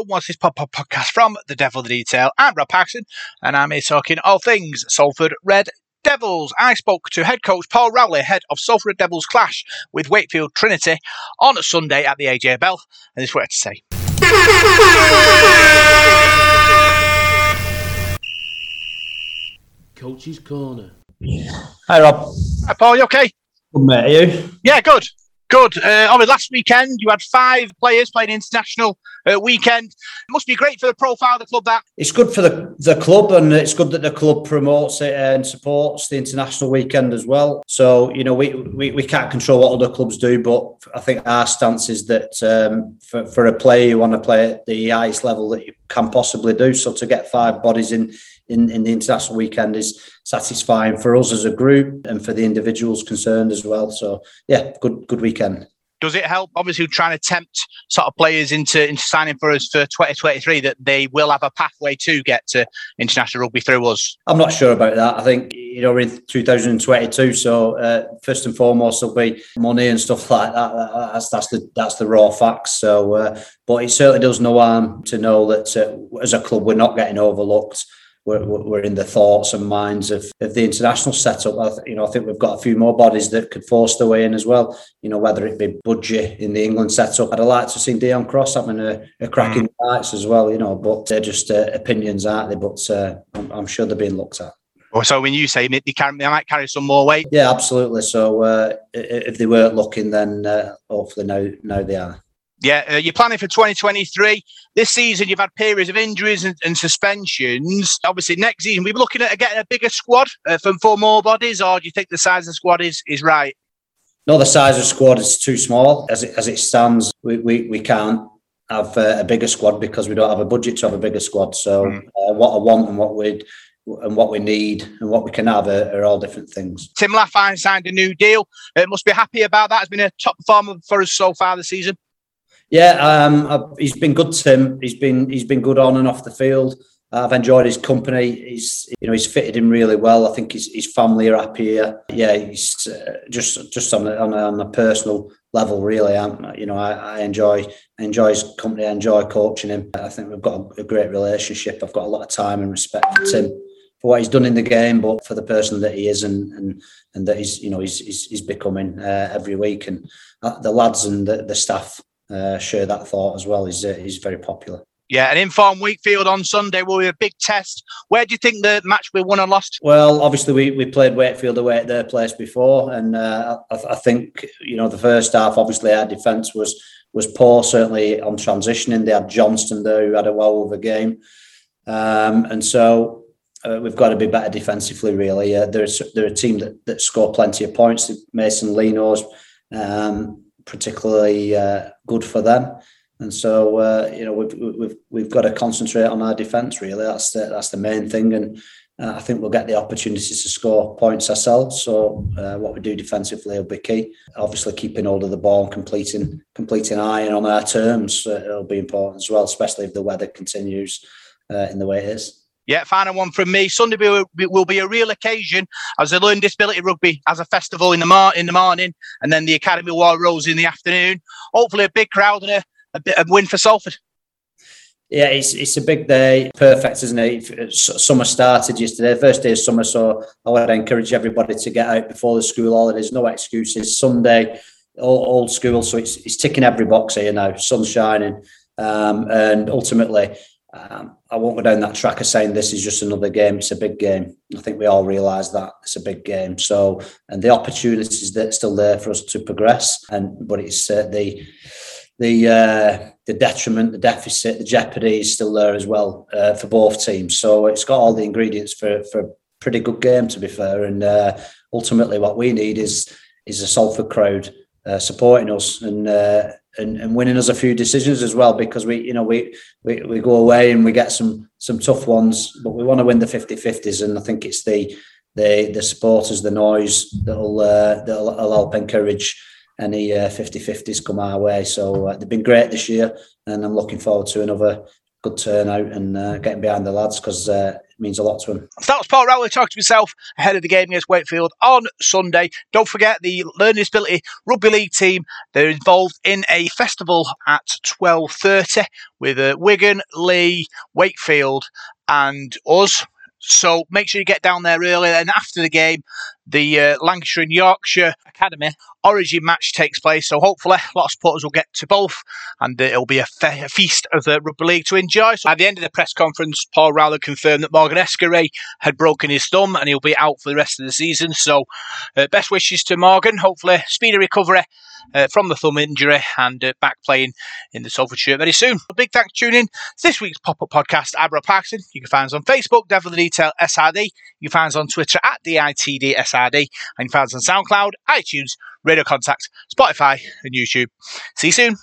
Hello, what's this pop pop podcast from The Devil the Detail? I'm Rob Paxton, and I'm here talking all things Salford Red Devils. I spoke to head coach Paul Rowley, head of Salford Devils clash with Wakefield Trinity on a Sunday at the AJ Bell, and this is what I had to say. Coach's Corner. Hi, Rob. Hi, Paul, you okay? Good mate, are you? Yeah, good. Good. Uh, obviously, last weekend you had five players playing international uh, weekend. It must be great for the profile of the club. That It's good for the, the club, and it's good that the club promotes it and supports the international weekend as well. So, you know, we, we, we can't control what other clubs do, but I think our stance is that um, for, for a player you want to play at the highest level that you can possibly do. So, to get five bodies in in, in the international weekend is satisfying for us as a group and for the individuals concerned as well. So, yeah, good good weekend. does it help? Obviously, trying to tempt sort of players into into signing for us for 2023 that they will have a pathway to get to international rugby through us. I'm not sure about that. I think you know we're in 2022, so uh, first and foremost there'll be money and stuff like that. That's that's the that's the raw facts. So, uh, but it certainly does no harm to know that uh, as a club we're not getting overlooked. We're, we're in the thoughts and minds of, of the international setup. I th- you know, I think we've got a few more bodies that could force their way in as well. You know, whether it be Budgie in the England setup. I'd have liked to see Deon Cross having a, a cracking mm. nights as well. You know, but they're just uh, opinions, aren't they? But uh, I'm, I'm sure they're being looked at. So when you say they, carry, they might carry some more weight, yeah, absolutely. So uh, if they weren't looking, then uh, hopefully now now they are. Yeah, uh, you're planning for 2023. This season, you've had periods of injuries and, and suspensions. Obviously, next season, we're looking at getting a bigger squad uh, from four more bodies, or do you think the size of the squad is, is right? No, the size of the squad is too small. As it, as it stands, we, we, we can't have uh, a bigger squad because we don't have a budget to have a bigger squad. So, mm. uh, what I want and what we and what we need and what we can have are, are all different things. Tim Lafai signed a new deal. It must be happy about that. Has been a top performer for us so far this season. Yeah, um, he's been good. Tim, he's been he's been good on and off the field. I've enjoyed his company. He's you know he's fitted in really well. I think his, his family are happy here. Yeah, he's uh, just just on a, on a, on a personal level really. I'm, you know I, I enjoy enjoy his company. I enjoy coaching him. I think we've got a, a great relationship. I've got a lot of time and respect for Tim for what he's done in the game, but for the person that he is and and and that he's you know he's he's, he's becoming uh, every week. And uh, the lads and the, the staff uh, share that thought as well. He's uh, he's very popular. Yeah, and Inform Wakefield on Sunday will be a big test. Where do you think the match we won and lost? Well, obviously we, we played Wakefield away at their place before, and uh, I, I, think you know the first half. Obviously, our defence was was poor, certainly on transitioning. They had Johnston there who had a well over game, um, and so uh, we've got to be better defensively. Really, uh, they're they're a team that, that score plenty of points. Mason Lino's. Um, particularly uh, good for them. And so, uh, you know, we've, we've we've got to concentrate on our defence. Really, that's the that's the main thing. And uh, I think we'll get the opportunities to score points ourselves. So, uh, what we do defensively will be key. Obviously, keeping hold of the ball and completing completing iron on our terms uh, will be important as well, especially if the weather continues uh, in the way it is. Yeah, final one from me. Sunday will, will be a real occasion as the Learning Disability Rugby as a festival in the mar- in the morning, and then the Academy War Rose in the afternoon. Hopefully, a big crowd and a, a bit of win for Salford. Yeah, it's it's a big day. Perfect, isn't it? Summer started yesterday, first day of summer. So I would encourage everybody to get out before the school holidays. No excuses. Sunday, old, old school. So it's it's ticking every box here now. Sun's shining, um, and ultimately um, I won't go down that track of saying this is just another game. It's a big game. I think we all realise that it's a big game. So, and the opportunities that still there for us to progress. And but it's uh, the the uh, the detriment, the deficit, the jeopardy is still there as well uh, for both teams. So it's got all the ingredients for for a pretty good game to be fair. And uh, ultimately, what we need is is a Salford crowd uh, supporting us and uh, and, and winning us a few decisions as well because we you know we, we we go away and we get some some tough ones but we want to win the 50-50s and I think it's the the the supporters the noise that'll uh, that'll, help encourage any uh, 50-50s come our way. So uh, they've been great this year and I'm looking forward to another good turnout and uh, getting behind the lads because uh, means a lot to him. That was Paul Rowley talking to himself ahead of the game against Wakefield on Sunday. Don't forget the Learning Disability Rugby League team. They're involved in a festival at 12.30 with uh, Wigan, Leigh, Wakefield and us. So make sure you get down there early. And after the game, the uh, Lancashire and Yorkshire Academy Origin match takes place. So hopefully, a lot of supporters will get to both, and uh, it'll be a, fe- a feast of the rugby league to enjoy. So at the end of the press conference, Paul Rowley confirmed that Morgan Escaré had broken his thumb and he'll be out for the rest of the season. So uh, best wishes to Morgan. Hopefully, speedy recovery. Uh, from the thumb injury and uh, back playing in the Salford shirt very soon. A big thanks for tuning in to this week's pop up podcast, Abra Parkinson. You can find us on Facebook, Devil the Detail SRD. You can find us on Twitter at DITDSRD. And you on SoundCloud, iTunes, Radio Contact, Spotify, and YouTube. See you soon.